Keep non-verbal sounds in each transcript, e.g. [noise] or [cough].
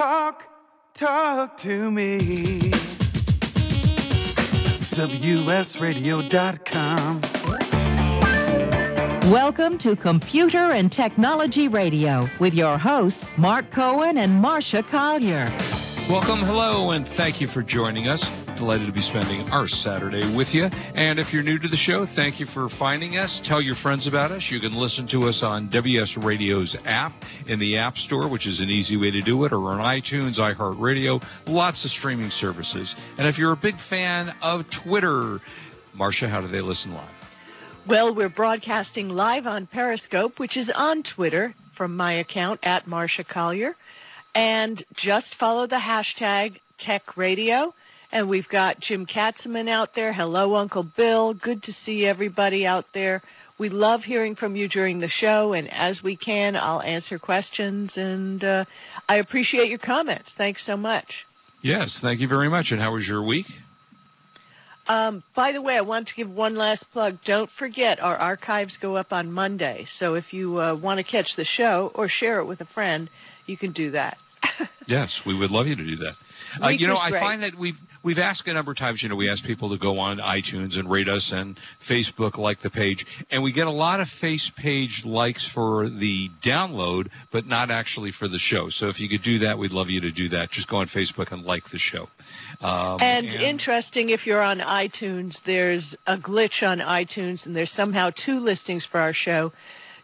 Talk, talk to me. WSRadio.com. Welcome to Computer and Technology Radio with your hosts, Marc Cohen and Marsha Collier. Welcome, hello, and thank you for joining us. Delighted to be spending our Saturday with you. And if you're new to the show, thank you for finding us. Tell your friends about us. You can listen to us on WS Radio's app in the App Store, which is an easy way to do it, or on iTunes, iHeartRadio, lots of streaming services. And if you're a big fan of Twitter, Marsha, how do they listen live? Well, we're broadcasting live on Periscope, which is on Twitter from my account at Marsha Collier. And just follow the hashtag Tech Radio. And we've got Jim Katzeman out there. Hello, Uncle Bill. Good to see everybody out there. We love hearing from you during the show, and as we can, I'll answer questions. And uh, I appreciate your comments. Thanks so much. Yes, thank you very much. And how was your week? Um, by the way, I want to give one last plug. Don't forget, our archives go up on Monday. So if you uh, want to catch the show or share it with a friend, you can do that. [laughs] yes, we would love you to do that. Uh, you know, I find that we've we've asked a number of times. You know, we ask people to go on iTunes and rate us, and Facebook like the page, and we get a lot of face page likes for the download, but not actually for the show. So if you could do that, we'd love you to do that. Just go on Facebook and like the show. Um, and, and interesting, if you're on iTunes, there's a glitch on iTunes, and there's somehow two listings for our show.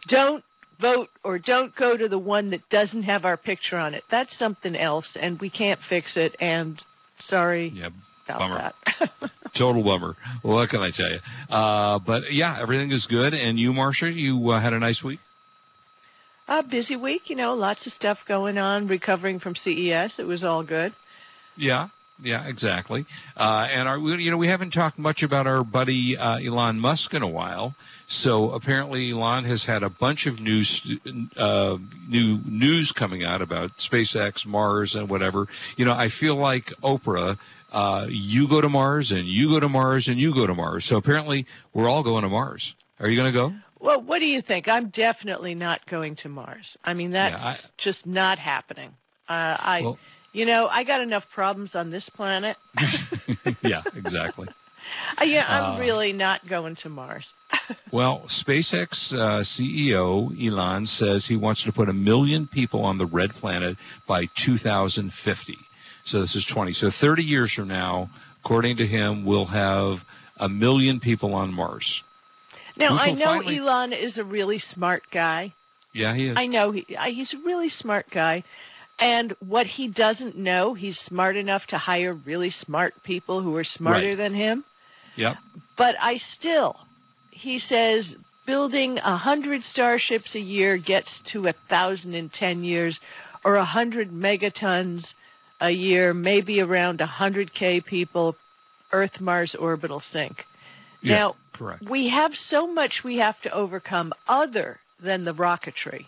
Don't vote or don't go to the one that doesn't have our picture on it. That's something else, and we can't fix it. And sorry about bummer. that. [laughs] [laughs] Total bummer. Well, what can I tell you? Uh, but yeah, everything is good. And you, Marsha, you uh, had a nice week. A busy week, you know, lots of stuff going on. Recovering from CES, it was all good. Yeah, yeah, exactly. Uh, and our, you know, we haven't talked much about our buddy uh, Elon Musk in a while. So apparently, Elon has had a bunch of news, uh, new news coming out about SpaceX, Mars, and whatever. You know, I feel like Oprah. Uh, you go to Mars, and you go to Mars, and you go to Mars. So apparently, we're all going to Mars. Are you going to go? Well, what do you think? I'm definitely not going to Mars. I mean, that's yeah, I, just not happening. Uh, I. Well, you know, I got enough problems on this planet. [laughs] [laughs] yeah, exactly. Uh, yeah, I'm uh, really not going to Mars. [laughs] well, SpaceX uh, CEO Elon says he wants to put a million people on the red planet by 2050. So this is 20. So 30 years from now, according to him, we'll have a million people on Mars. Now, I know finally... Elon is a really smart guy. Yeah, he is. I know he, he's a really smart guy. And what he doesn't know, he's smart enough to hire really smart people who are smarter right. than him. Yep. But I still, he says, building a hundred starships a year gets to a thousand in ten years, or a hundred megatons a year, maybe around a hundred k people. Earth Mars orbital sync. Yeah, now, correct. we have so much we have to overcome other than the rocketry.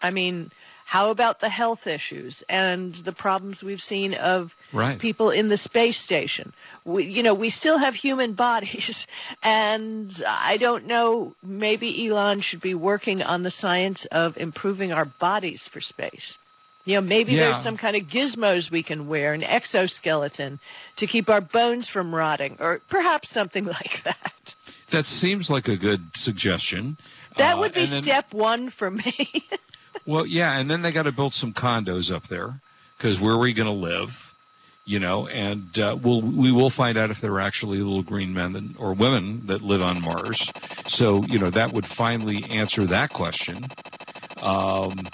I mean, how about the health issues and the problems we've seen of right. people in the space station? We, you know, we still have human bodies, [laughs] and I don't know. Maybe Elon should be working on the science of improving our bodies for space. You know, maybe yeah. there's some kind of gizmos we can wear, an exoskeleton to keep our bones from rotting, or perhaps something [laughs] like that. That seems like a good suggestion. That would be uh, then, step one for me. [laughs] Well, yeah, and then they got to build some condos up there because where are we going to live? You know, and uh, we'll we will find out if there are actually little green men that, or women that live on Mars. So you know that would finally answer that question. Um,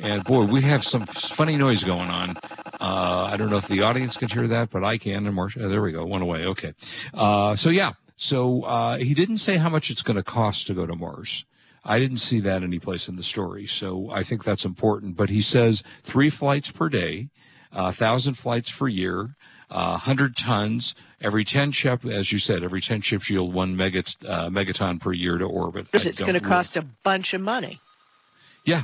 and boy, we have some funny noise going on. Uh, I don't know if the audience can hear that, but I can. And Marsha, oh, there we go, went away. Okay. Uh, so yeah, so uh, he didn't say how much it's going to cost to go to Mars. I didn't see that anyplace in the story, so I think that's important. But he says three flights per day, a uh, thousand flights per year, uh, 100 tons. Every 10 ship, as you said, every 10 ships yield one megat, uh, megaton per year to orbit. Because it's going to cost a bunch of money. Yeah,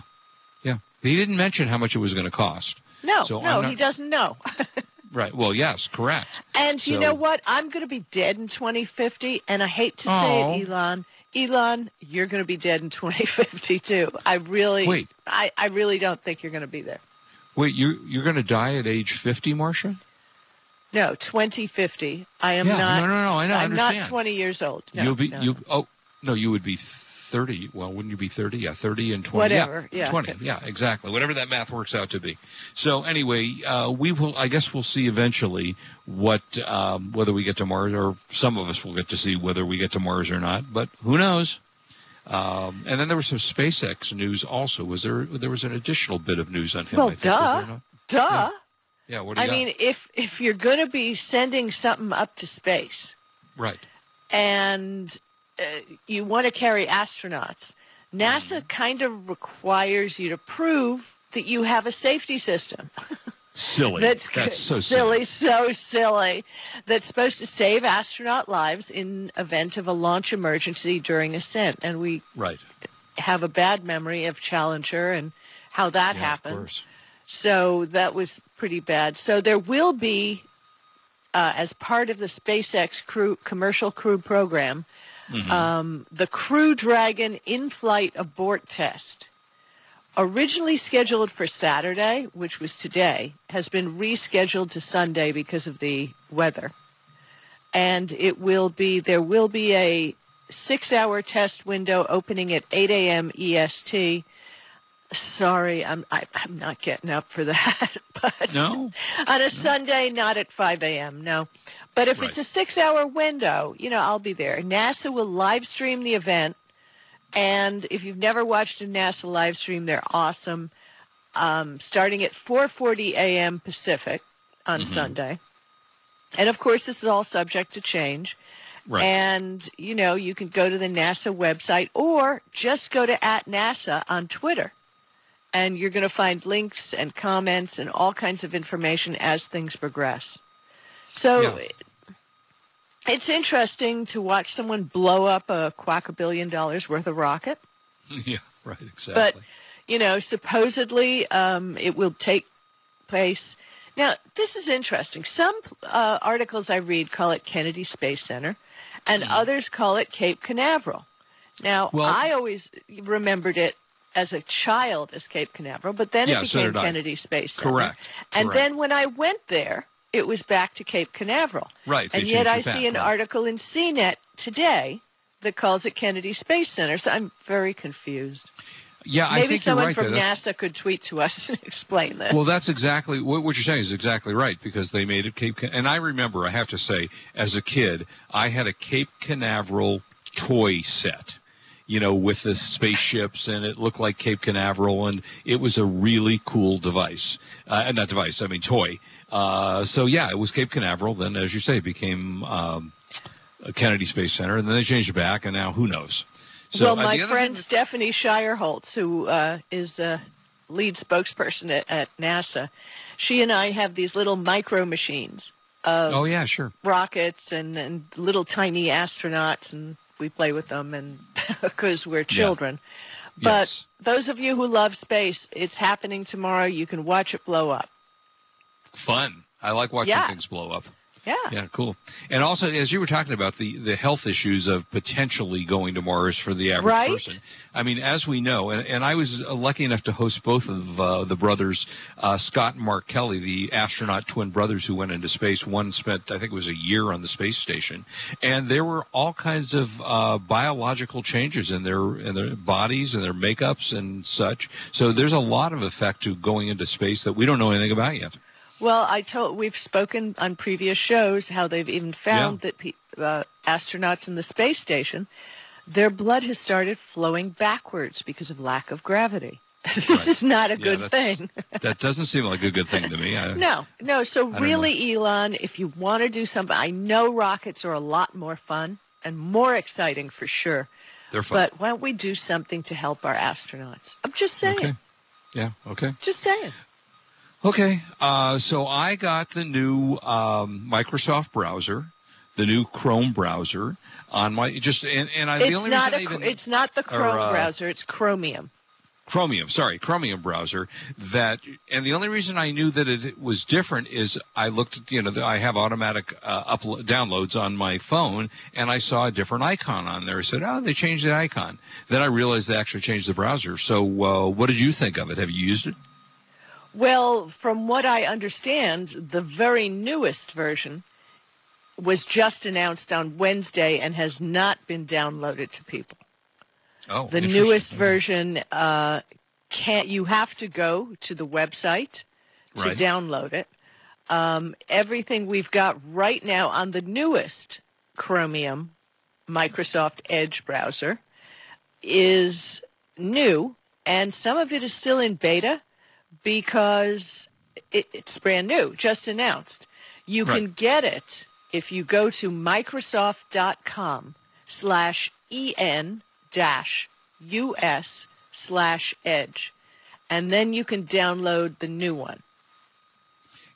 yeah. He didn't mention how much it was going to cost. No, so no, not... he doesn't know. [laughs] right. Well, yes, correct. And so... you know what? I'm going to be dead in 2050, and I hate to say oh. it, Elon. Elon, you're going to be dead in 2050 too. I really, Wait. I, I really don't think you're going to be there. Wait, you you're going to die at age 50, Marsha? No, 2050. I am yeah, not. No, no, no. I know, I'm understand. not 20 years old. No, You'll be no. you. Oh no, you would be 30. Well, wouldn't you be 30? Yeah, 30 and 20. Whatever, Yeah, yeah. 20. Yeah, exactly. Whatever that math works out to be. So anyway, uh, we will. I guess we'll see eventually what um, whether we get to Mars, or some of us will get to see whether we get to Mars or not. But who knows? Um, and then there was some SpaceX news also. Was there? There was an additional bit of news on him. Well, I think. Duh. Duh. Yeah. What do you I got? mean, if if you're going to be sending something up to space right. and you want to carry astronauts, NASA Mm-hmm. kind of requires you to prove that you have a safety system. Silly. [laughs] That's, That's so silly, so silly. That's supposed to save astronaut lives in event of a launch emergency during ascent. And we Right. have a bad memory of Challenger and how that yeah, happened. Of. So that was pretty bad. So there will be, uh, as part of the SpaceX crew commercial crew program, Mhm. um, the Crew Dragon in-flight abort test. Originally scheduled for Saturday, which was today, has been rescheduled to Sunday because of the weather. And it will be there will be a six-hour test window opening at 8 a.m. EST. Sorry, I'm I, I'm not getting up for that. [laughs] But no. on a Sunday, not at 5 a.m. No, but if it's a six-hour window, you know, I'll be there. NASA will live stream the event, and if you've never watched a NASA live stream, they're awesome. Um, starting at 4:40 a.m. Pacific on Mhm. Sunday, and of course, this is all subject to change. Right. And you know, you can go to the NASA website or just go to at NASA on Twitter. And you're going to find links and comments and all kinds of information as things progress. So Yeah. it's interesting to watch someone blow up a quack a billion dollars worth of rocket. [laughs] yeah. Right. Exactly. But, You know, supposedly um, it will take place. Now, this is interesting. Some uh, articles I read call it Kennedy Space Center, and Mhm. others call it Cape Canaveral. Now, Well- I always remembered it as a child as Cape Canaveral, but then Yeah, it became I. Kennedy Space Center. Correct. And Correct. then when I went there, it was back to Cape Canaveral. Right. And yet I path, see an right. article in CNET today that calls it Kennedy Space Center. So I'm very confused. Yeah, I Maybe think you're someone right. from NASA could tweet to us [laughs] and explain this. Well, that's exactly what, what you're saying is exactly right because they made it Cape. Can- And I remember, I have to say, as a kid, I had a Cape Canaveral toy set. You know, with the spaceships, and it looked like Cape Canaveral, and it was a really cool device. Uh, not device, I mean toy. Uh, so yeah, it was Cape Canaveral. Then, as you say, it became um, a Kennedy Space Center, and then they changed it back, and now who knows? So, well, uh, my other friend thing- Stephanie Schierholz, who uh, is the lead spokesperson at, at NASA, she and I have these little micro machines of oh yeah, sure. rockets and, and little tiny astronauts, and we play with them, and [laughs] because we're children. But yes. those of you who love space, it's happening tomorrow. You can watch it blow up. fun. I like watching Yeah. things blow up. Yeah. Yeah, cool. And also, as you were talking about the, the health issues of potentially going to Mars for the average Right. person, I mean, as we know, and, and I was uh, lucky enough to host both of uh, the brothers, uh, Scott and Mark Kelly, the astronaut twin brothers who went into space. One spent, I think it was a year on the space station, and there were all kinds of uh, biological changes in their in their bodies and their makeups and such. So there's a lot of effect to going into space that we don't know anything about yet. Well, I told we've spoken on previous shows how they've even found that pe- uh, astronauts in the space station, their blood has started flowing backwards because of lack of gravity. [laughs] this Right. is not a Yeah, good thing. [laughs] That doesn't seem like a good thing to me. I, [laughs] no, no. So don't really, Elon, if you want to do something, I know rockets are a lot more fun and more exciting for sure. They're fun. But why don't we do something to help our astronauts? I'm just saying. Okay. Yeah. Okay. Just saying. Okay. Uh, so I got the new um, Microsoft browser, the new Chrome browser on my just and, and I the It's only not a. even, It's not the Chrome uh, browser. It's Chromium. Chromium, sorry, Chromium browser. That and the only reason I knew that it was different is I looked at you know I have automatic uh, downloads on my phone and I saw a different icon on there. I said, oh, they changed the icon. Then I realized they actually changed the browser. So uh, what did you think of it? Have you used it? Well, from what I understand, the very newest version was just announced on Wednesday and has not been downloaded to people. Oh, The newest version uh, can't. You have to go to the website to Right. download it. Um, everything we've got right now on the newest Chromium Microsoft Edge browser is new, and some of it is still in beta because it, it's brand new, just announced. You Right. can get it if you go to Microsoft.com slash en dash us slash edge, and then you can download the new one.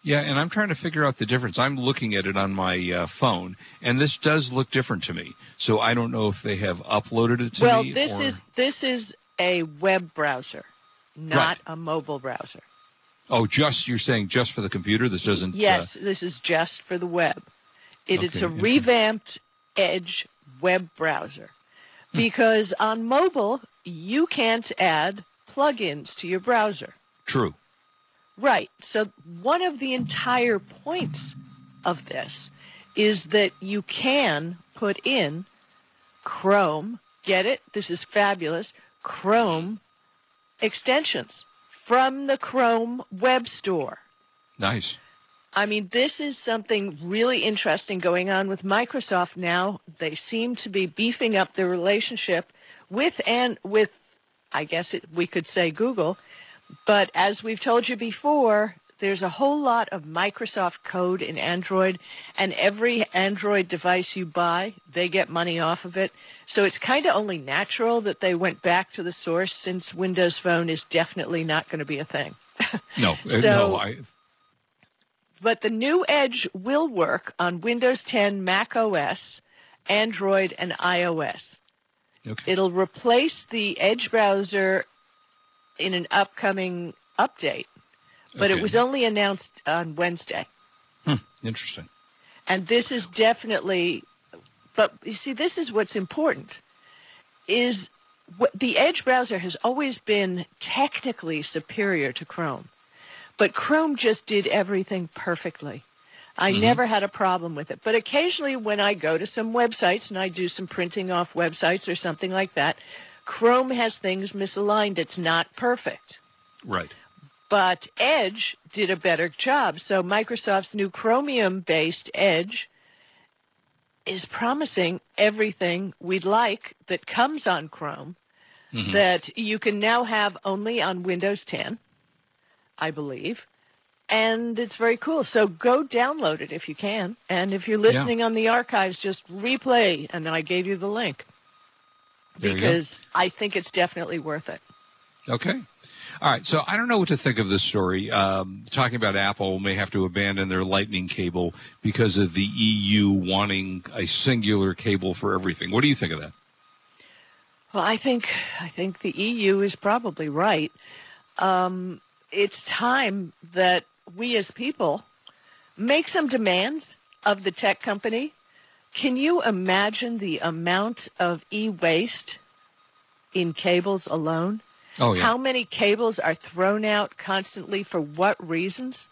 Yeah, and I'm trying to figure out the difference. I'm looking at it on my uh, phone, and this does look different to me. So I don't know if they have uploaded it to well, me. this or... is this is a web browser, not Right. a mobile browser. Oh, just you're saying just for the computer. This doesn't. uh, Yes, this is just for the web. It, it's a revamped Edge web browser Hmm. because on mobile you can't add plugins to your browser. true. Right. So one of the entire points of this is that you can put in Chrome. Get it? This is fabulous. Chrome extensions from the Chrome web store. Nice. I mean, this is something really interesting going on with Microsoft now. They seem to be beefing up their relationship with and with, I guess it, we could say Google. But as we've told you before, there's a whole lot of Microsoft code in Android, and every Android device you buy, they get money off of it. So it's kind of only natural that they went back to the source since Windows Phone is definitely not going to be a thing. [laughs] No, uh, So- no. I, But the new Edge will work on Windows 10, Mac OS, Android, and iOS. okay. It'll replace the Edge browser in an upcoming update, but Okay. it was only announced on Wednesday. Hmm, interesting. And this is definitely, but you see, this is what's important, is what, the Edge browser has always been technically superior to Chrome, but Chrome just did everything perfectly. I Mhm. never had a problem with it. But occasionally, when I go to some websites and I do some printing off websites or something like that, Chrome has things misaligned. It's not perfect. Right. But Edge did a better job. So Microsoft's new Chromium based Edge is promising everything we'd like that comes on Chrome Mhm. that you can now have only on Windows 10, I believe. And it's very cool. So go download it if you can. And if you're listening on the archives, just replay. And I gave you the link There you because I think it's definitely worth it. Okay. All right. So I don't know what to think of this story. Um, talking about Apple may have to abandon their Lightning cable because of the EU wanting a singular cable for everything. What do you think of that? Well, I think I think the EU is probably right. Um, it's time that we as people make some demands of the tech company. Can you imagine the amount of e-waste in cables alone? Oh yeah. How many cables are thrown out constantly for what reasons?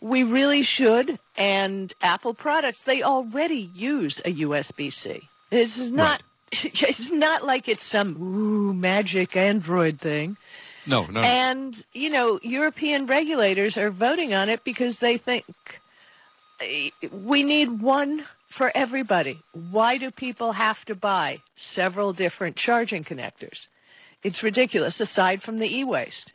We really should. And Apple products, they already use a USB C. This is not. [laughs] It's not like it's some ooh magic Android thing. no, no. And you know, European regulators are voting on it because they think eh, we need one for everybody. Why do people have to buy several different charging connectors? It's ridiculous. Aside from the e-waste.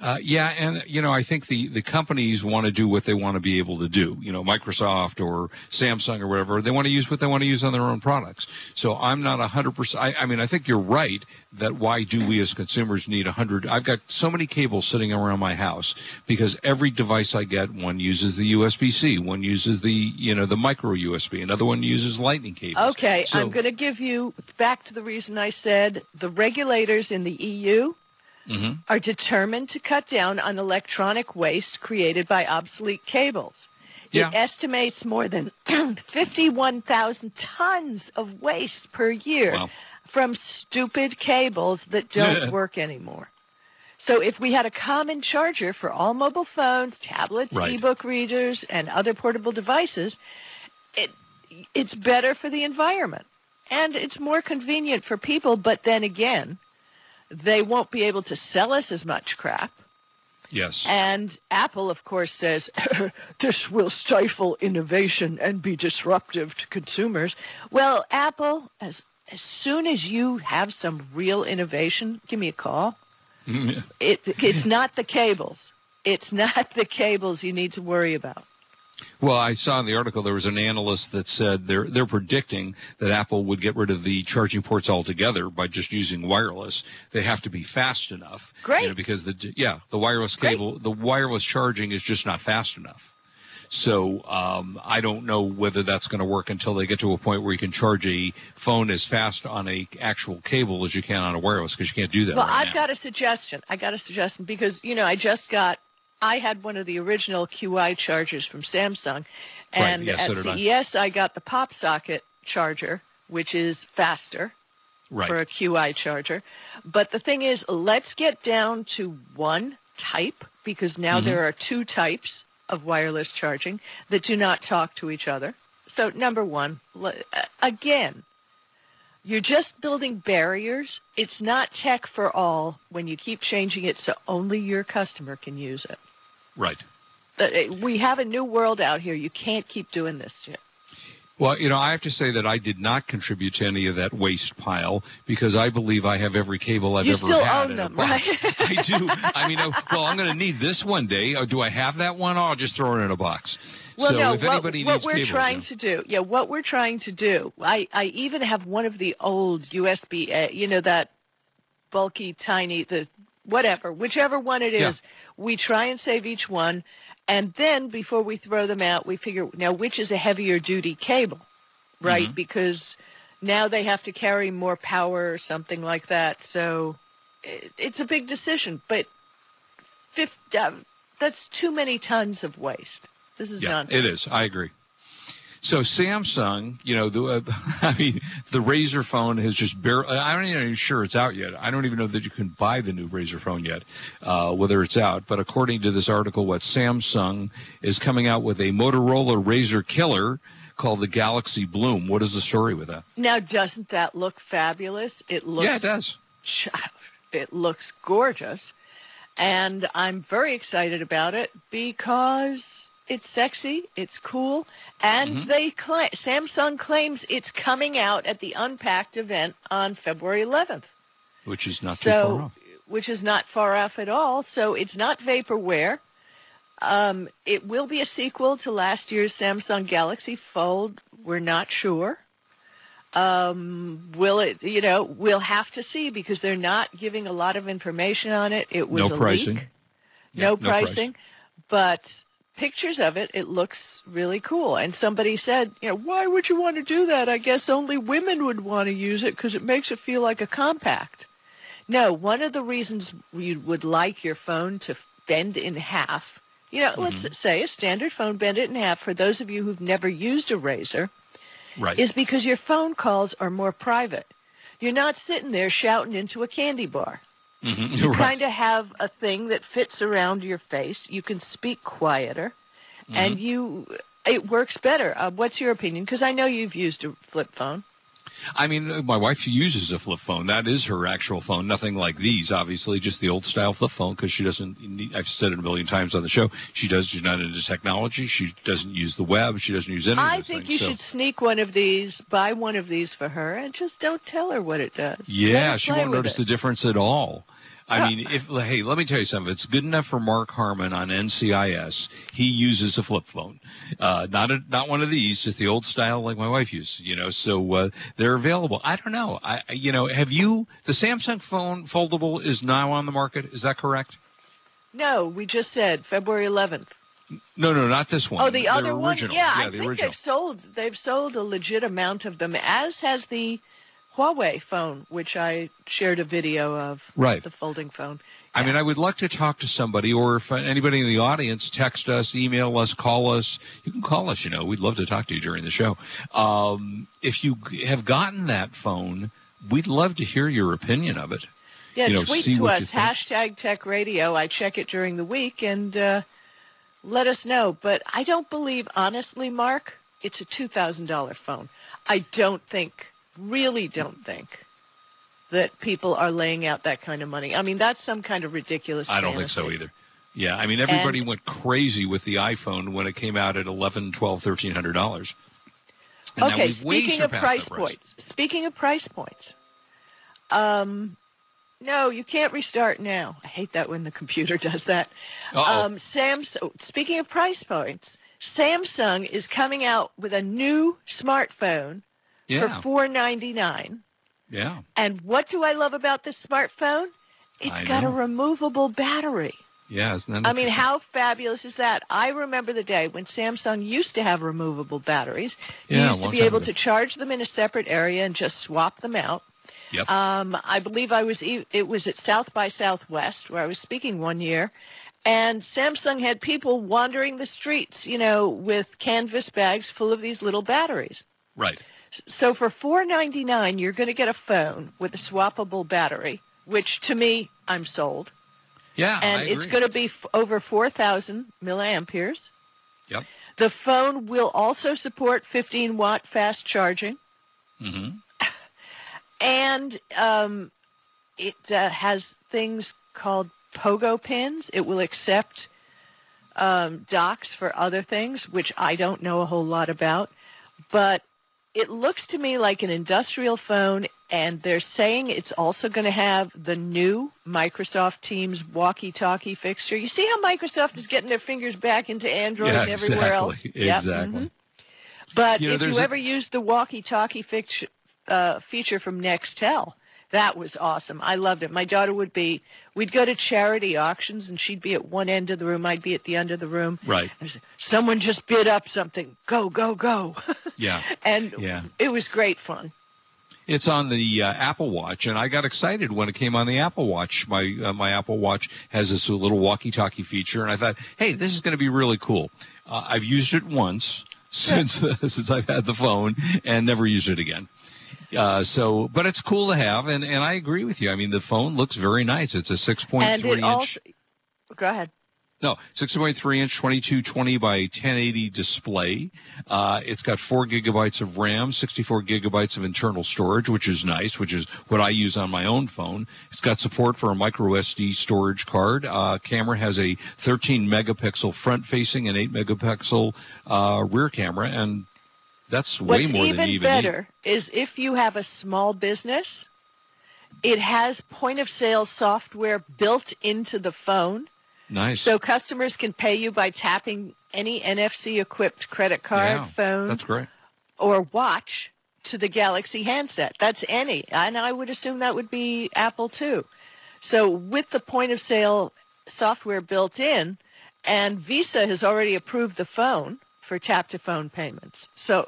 Uh, yeah, and you know, I think the the companies want to do what they want to be able to do. You know, Microsoft or Samsung or whatever, they want to use what they want to use on their own products. So I'm not a hundred percent. I mean, I think you're right that why do we as consumers need a hundred? I've got so many cables sitting around my house because every device I get, one uses the USB-C, one uses the you know the micro USB, another one uses Lightning cables. Okay, So- I'm going to give you back to the reason I said the regulators in the EU Mhm. are determined to cut down on electronic waste created by obsolete cables. Yeah. It estimates more than [clears throat] 51,000 tons of waste per year Wow. from stupid cables that don't Yeah. work anymore. So if we had a common charger for all mobile phones, tablets, Right. ebook readers, and other portable devices, it it's better for the environment and it's more convenient for people. But then again, they won't be able to sell us as much crap. Yes. And Apple, of course, says [laughs] this will stifle innovation and be disruptive to consumers. Well, Apple, as as soon as you have some real innovation, give me a call. Mm-hmm. It, it's not the cables. It's not the cables you need to worry about. Well, I saw in the article there was an analyst that said they're they're predicting that Apple would get rid of the charging ports altogether by just using wireless. They have to be fast enough. you Great. know, because the yeah the wireless Great. cable the wireless charging is just not fast enough. So um, I don't know whether that's going to work until they get to a point where you can charge a phone as fast on a actual cable as you can on a wireless because you can't do that. Well, right I've now. got a suggestion. I got a suggestion because you know I just got. I had one of the original QI chargers from Samsung, and yes, at so did I. CES I got the pop socket charger, which is faster. right. for a QI charger. But the thing is, let's get down to one type because now Mm-hmm. there are two types of wireless charging that do not talk to each other. So, number one, again, you're just building barriers. It's not tech for all when you keep changing it so only your customer can use it. Right. Uh, We have a new world out here. You can't keep doing this. Well, you know, I have to say that I did not contribute to any of that waste pile because I believe I have every cable I've You ever still had own in a them, box. right? [laughs] I do. I mean, uh, well, I'm going to need this one day. Or do I have that one? I'll just throw it in a box. Well, so no, if what, anybody what we're trying yeah. to do, yeah, what we're trying to do, I, I even have one of the old USB, uh, you know, that bulky, tiny, the whatever, whichever one it is, Yeah. we try and save each one. And then before we throw them out, we figure now which is a heavier duty cable, right? Mm-hmm. Because now they have to carry more power or something like that. So it, it's a big decision, but fif- uh, that's too many tons of waste. This is Yeah, nonsense. it is. I agree. So Samsung, you know, the, uh, [laughs] I mean, the Razr phone has just barely. I'm not even sure it's out yet. I don't even know that you can buy the new Razr phone yet, uh, whether it's out. But according to this article, what Samsung is coming out with a Motorola Razr killer called the Galaxy Bloom. What is the story with that? Now, doesn't that look fabulous? It looks yeah, it does. [laughs] it looks gorgeous, and I'm very excited about it because it's sexy, it's cool, and Mm-hmm. they cla Samsung claims it's coming out at the Unpacked event on February 11th. Which is not too far off. which is not far off at all. So it's not vaporware. Um, it will be a sequel to last year's Samsung Galaxy Fold. We're not sure. Um, will it? You know, we'll have to see because they're not giving a lot of information on it. It was No a pricing. Yeah, no, no price. pricing, but pictures of it, it looks really cool. And somebody said, you know, why would you want to do that? I guess only women would want to use it because it makes it feel like a compact. No, one of the reasons you would like your phone to bend in half, you know, Mm-hmm. let's say a standard phone, bend it in half for those of you who've never used a razor, Right. is because your phone calls are more private. You're not sitting there shouting into a candy bar. Mhm, You [laughs] right. kind of have a thing that fits around your face. You can speak quieter, Mm-hmm. and you it works better. Uh, what's your opinion? Because I know you've used a flip phone. I mean, my wife uses a flip phone. That is her actual phone. Nothing like these, obviously, just the old style flip phone because she doesn't. Need, I've said it a million times on the show. She does. She's not into technology. She doesn't use the web. She doesn't use any of I think things. you so, should sneak one of these, buy one of these for her, and just don't tell her what it does. Yeah, she won't notice it. the difference at all. I mean, if hey, let me tell you something. If it's good enough for Mark Harmon on NCIS, he uses a flip phone, uh, not a, not one of these, just the old style like my wife uses. You know, so uh, they're available. I don't know. I you know, have you the Samsung phone foldable is now on the market? Is that correct? No, we just said February 11th. No, no, not this one. Oh, the Their other one. original. Yeah, I the think original. they've sold they've sold a legit amount of them, as has the Huawei phone, which I shared a video of. Right. The folding phone. I mean, I would like to talk to somebody, or if anybody in the audience, text us, email us, call us. You can call us. You know, we'd love to talk to you during the show. Um, if you have gotten that phone, we'd love to hear your opinion of it. Yeah, you know, tweet see to us hashtag Tech Radio. I check it during the week and uh, let us know. But I don't believe, honestly, Mark, it's a two thousand dollar phone. I don't think, really, don't think that people are laying out that kind of money. I mean, that's some kind of ridiculous. I don't think so either. Yeah, I mean everybody went crazy with the iPhone when it came out at eleven, twelve, thirteen hundred dollars. Okay, speaking of price points, speaking of price points, um, no, you can't restart now. I hate that when the computer [laughs] does that. Uh-oh. Um, Samsung. Speaking of price points, Samsung is coming out with a new smartphone yeah, for four ninety nine. yeah. And what do I love about this smartphone? It's I got know. a removable battery. Yeah, I mean, how fabulous is that? I remember the day when Samsung used to have removable batteries. You Yeah, used to be able ago. to charge them in a separate area and just swap them out. Yep. Um, I believe I was e- it was at South by Southwest where I was speaking one year, and Samsung had people wandering the streets, you know, with canvas bags full of these little batteries. right. So for four ninety nine, you're going to get a phone with a swappable battery, which to me, I'm sold Yeah, and it's going to be f- over 4,000 milliamperes. Yep. The phone will also support 15 watt fast charging, Mm-hmm. [laughs] and um, it uh, has things called pogo pins. It will accept um, docks for other things, which I don't know a whole lot about, but it looks to me like an industrial phone, and they're saying it's also going to have the new Microsoft Teams walkie-talkie fixture. You see how Microsoft is getting their fingers back into Android Yeah, and everywhere else? exactly. Yep, Exactly. mhm. But You know, if you a- ever used the walkie-talkie fix- uh, feature from Nextel, that was awesome. I loved it. My daughter would be, we'd go to charity auctions, and she'd be at one end of the room, I'd be at the end of the room. Right. Was, Someone just bid up something. Go, go, go. [laughs] Yeah. and Yeah. it was great fun. It's on the uh, Apple Watch, and I got excited when it came on the Apple Watch. My uh, my Apple Watch has this little walkie-talkie feature, and I thought, hey, this is going to be really cool. Uh, I've used it once since [laughs] since I've had the phone, and never used it again. Uh, so, but it's cool to have, and, and I agree with you. I mean, the phone looks very nice. It's a 6.3 it inch. also, go ahead. No, 6.3 inch 2220 by 1080 display. Uh, it's got four gigabytes of RAM, 64 gigabytes of internal storage, which is nice, which is what I use on my own phone. It's got support for a micro SD storage card. Uh, camera has a 13 megapixel front facing and 8 megapixel uh, rear camera, and that's way What's more even than even better is if you have a small business, it has point of sale software built into the phone. Nice. So customers can pay you by tapping any NFC equipped credit card, Yeah, phone, that's great. or watch to the Galaxy handset. That's any. And I would assume that would be Apple too. So with the point of sale software built in, and Visa has already approved the phone for tap to phone payments. So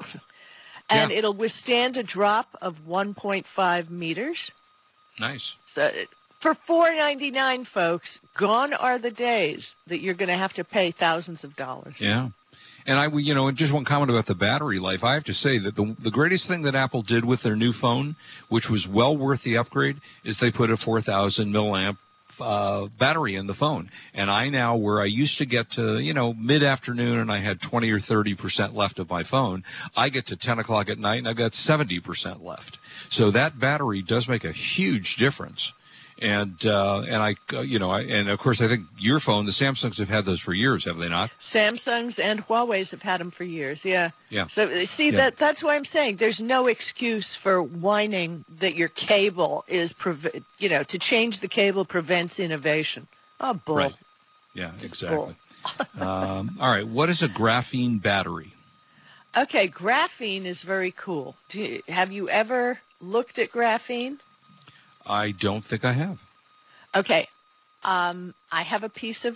and Yeah. it'll withstand a drop of 1.5 meters. Nice. So for 4.99 folks, gone are the days that you're going to have to pay thousands of dollars. Yeah. And I, you know, just one comment about the battery life. I have to say that the the greatest thing that Apple did with their new phone, which was well worth the upgrade, is they put a 4,000 milliamp uh, battery in the phone. And I now, where I used to get to, you know, mid afternoon and I had 20 or 30 percent left of my phone, I get to 10 o'clock at night and I've got 70 percent left. So that battery does make a huge difference. And uh, and I, uh, you know, I, and of course I think your phone, the Samsungs have had those for years, have they not? Samsungs and Huawei's have had them for years. Yeah. Yeah. So uh, see Yeah. that that's why I'm saying there's no excuse for whining that your cable is preve- you know to change the cable prevents innovation. Oh bull. Right. Yeah, exactly. [laughs] um, all right. What is a graphene battery? Okay, graphene is very cool. Do you, have you ever looked at graphene? I don't think I have. Okay, um, I have a piece of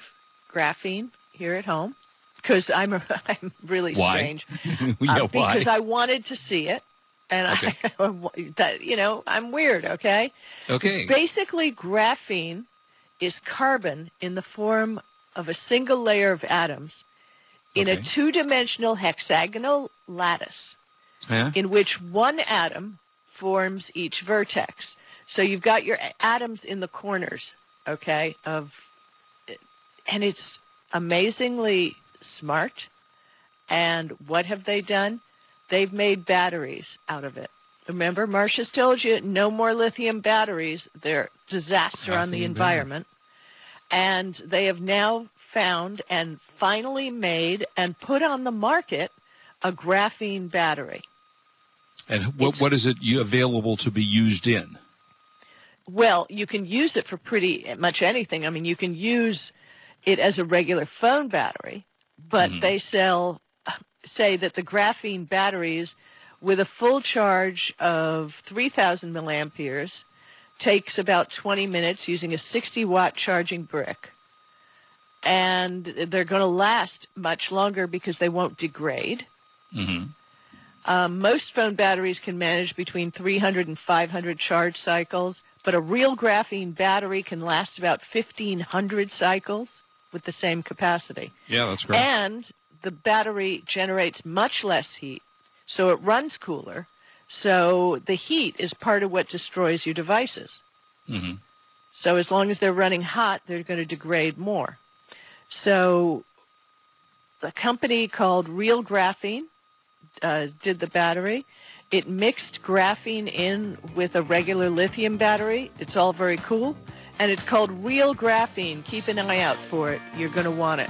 graphene here at home because I'm a, [laughs] I'm really Why? strange. [laughs] yeah, Uh, why? because I wanted to see it, and I [laughs] that you know I'm weird. Okay, okay. basically graphene is carbon in the form of a single layer of atoms in Okay. a two-dimensional hexagonal lattice Huh? in which one atom forms each vertex. So you've got your atoms in the corners, okay, of and it's amazingly smart. And what have they done? They've made batteries out of it. Remember, Marsha's told you no more lithium batteries. They're disaster on the environment. And they have now found and finally made and put on the market a graphene battery. And what, what is it available to be used in? Well, you can use it for pretty much anything. I mean, you can use it as a regular phone battery, but Mhm. they sell, say that the graphene batteries with a full charge of 3,000 milliamperes takes about 20 minutes using a 60 watt charging brick. And they're going to last much longer because they won't degrade. hmm Um, most phone batteries can manage between 300 and 500 charge cycles, but a real graphene battery can last about 1,500 cycles with the same capacity. Yeah, that's great. And the battery generates much less heat, so it runs cooler. So the heat is part of what destroys your devices. Mm-hmm. So as long as they're running hot, they're going to degrade more. So the company called Real Graphene uh, did the battery. It mixed graphene in with a regular lithium battery. It's all very cool. And it's called Real Graphene. Keep an eye out for it. You're going to want it.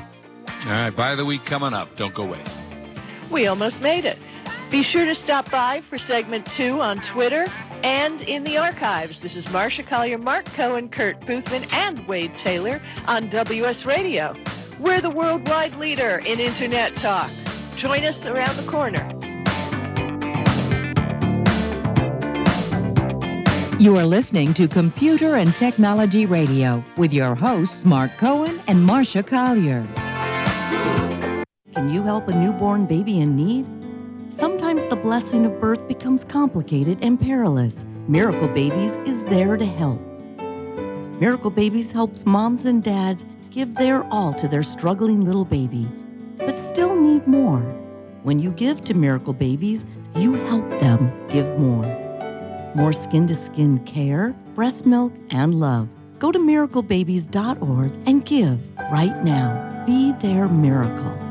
All right, by the week coming up. Don't go away. We almost made it. Be sure to stop by for segment two on Twitter and in the archives. This is Marsha Collier, Marc Cohen, Kurt Boothman, and Wade Taylor on WS Radio. We're the worldwide leader in Internet talk. Join us around the corner. You are listening to Computer and Technology Radio with your hosts, Marc Cohen and Marsha Collier. Can you help a newborn baby in need? Sometimes the blessing of birth becomes complicated and perilous. Miracle Babies is there to help. Miracle Babies helps moms and dads give their all to their struggling little baby, but still need more. When you give to Miracle Babies, you help them give more. More skin to skin care, breast milk, and love. Go to miraclebabies.org and give right now. Be their miracle.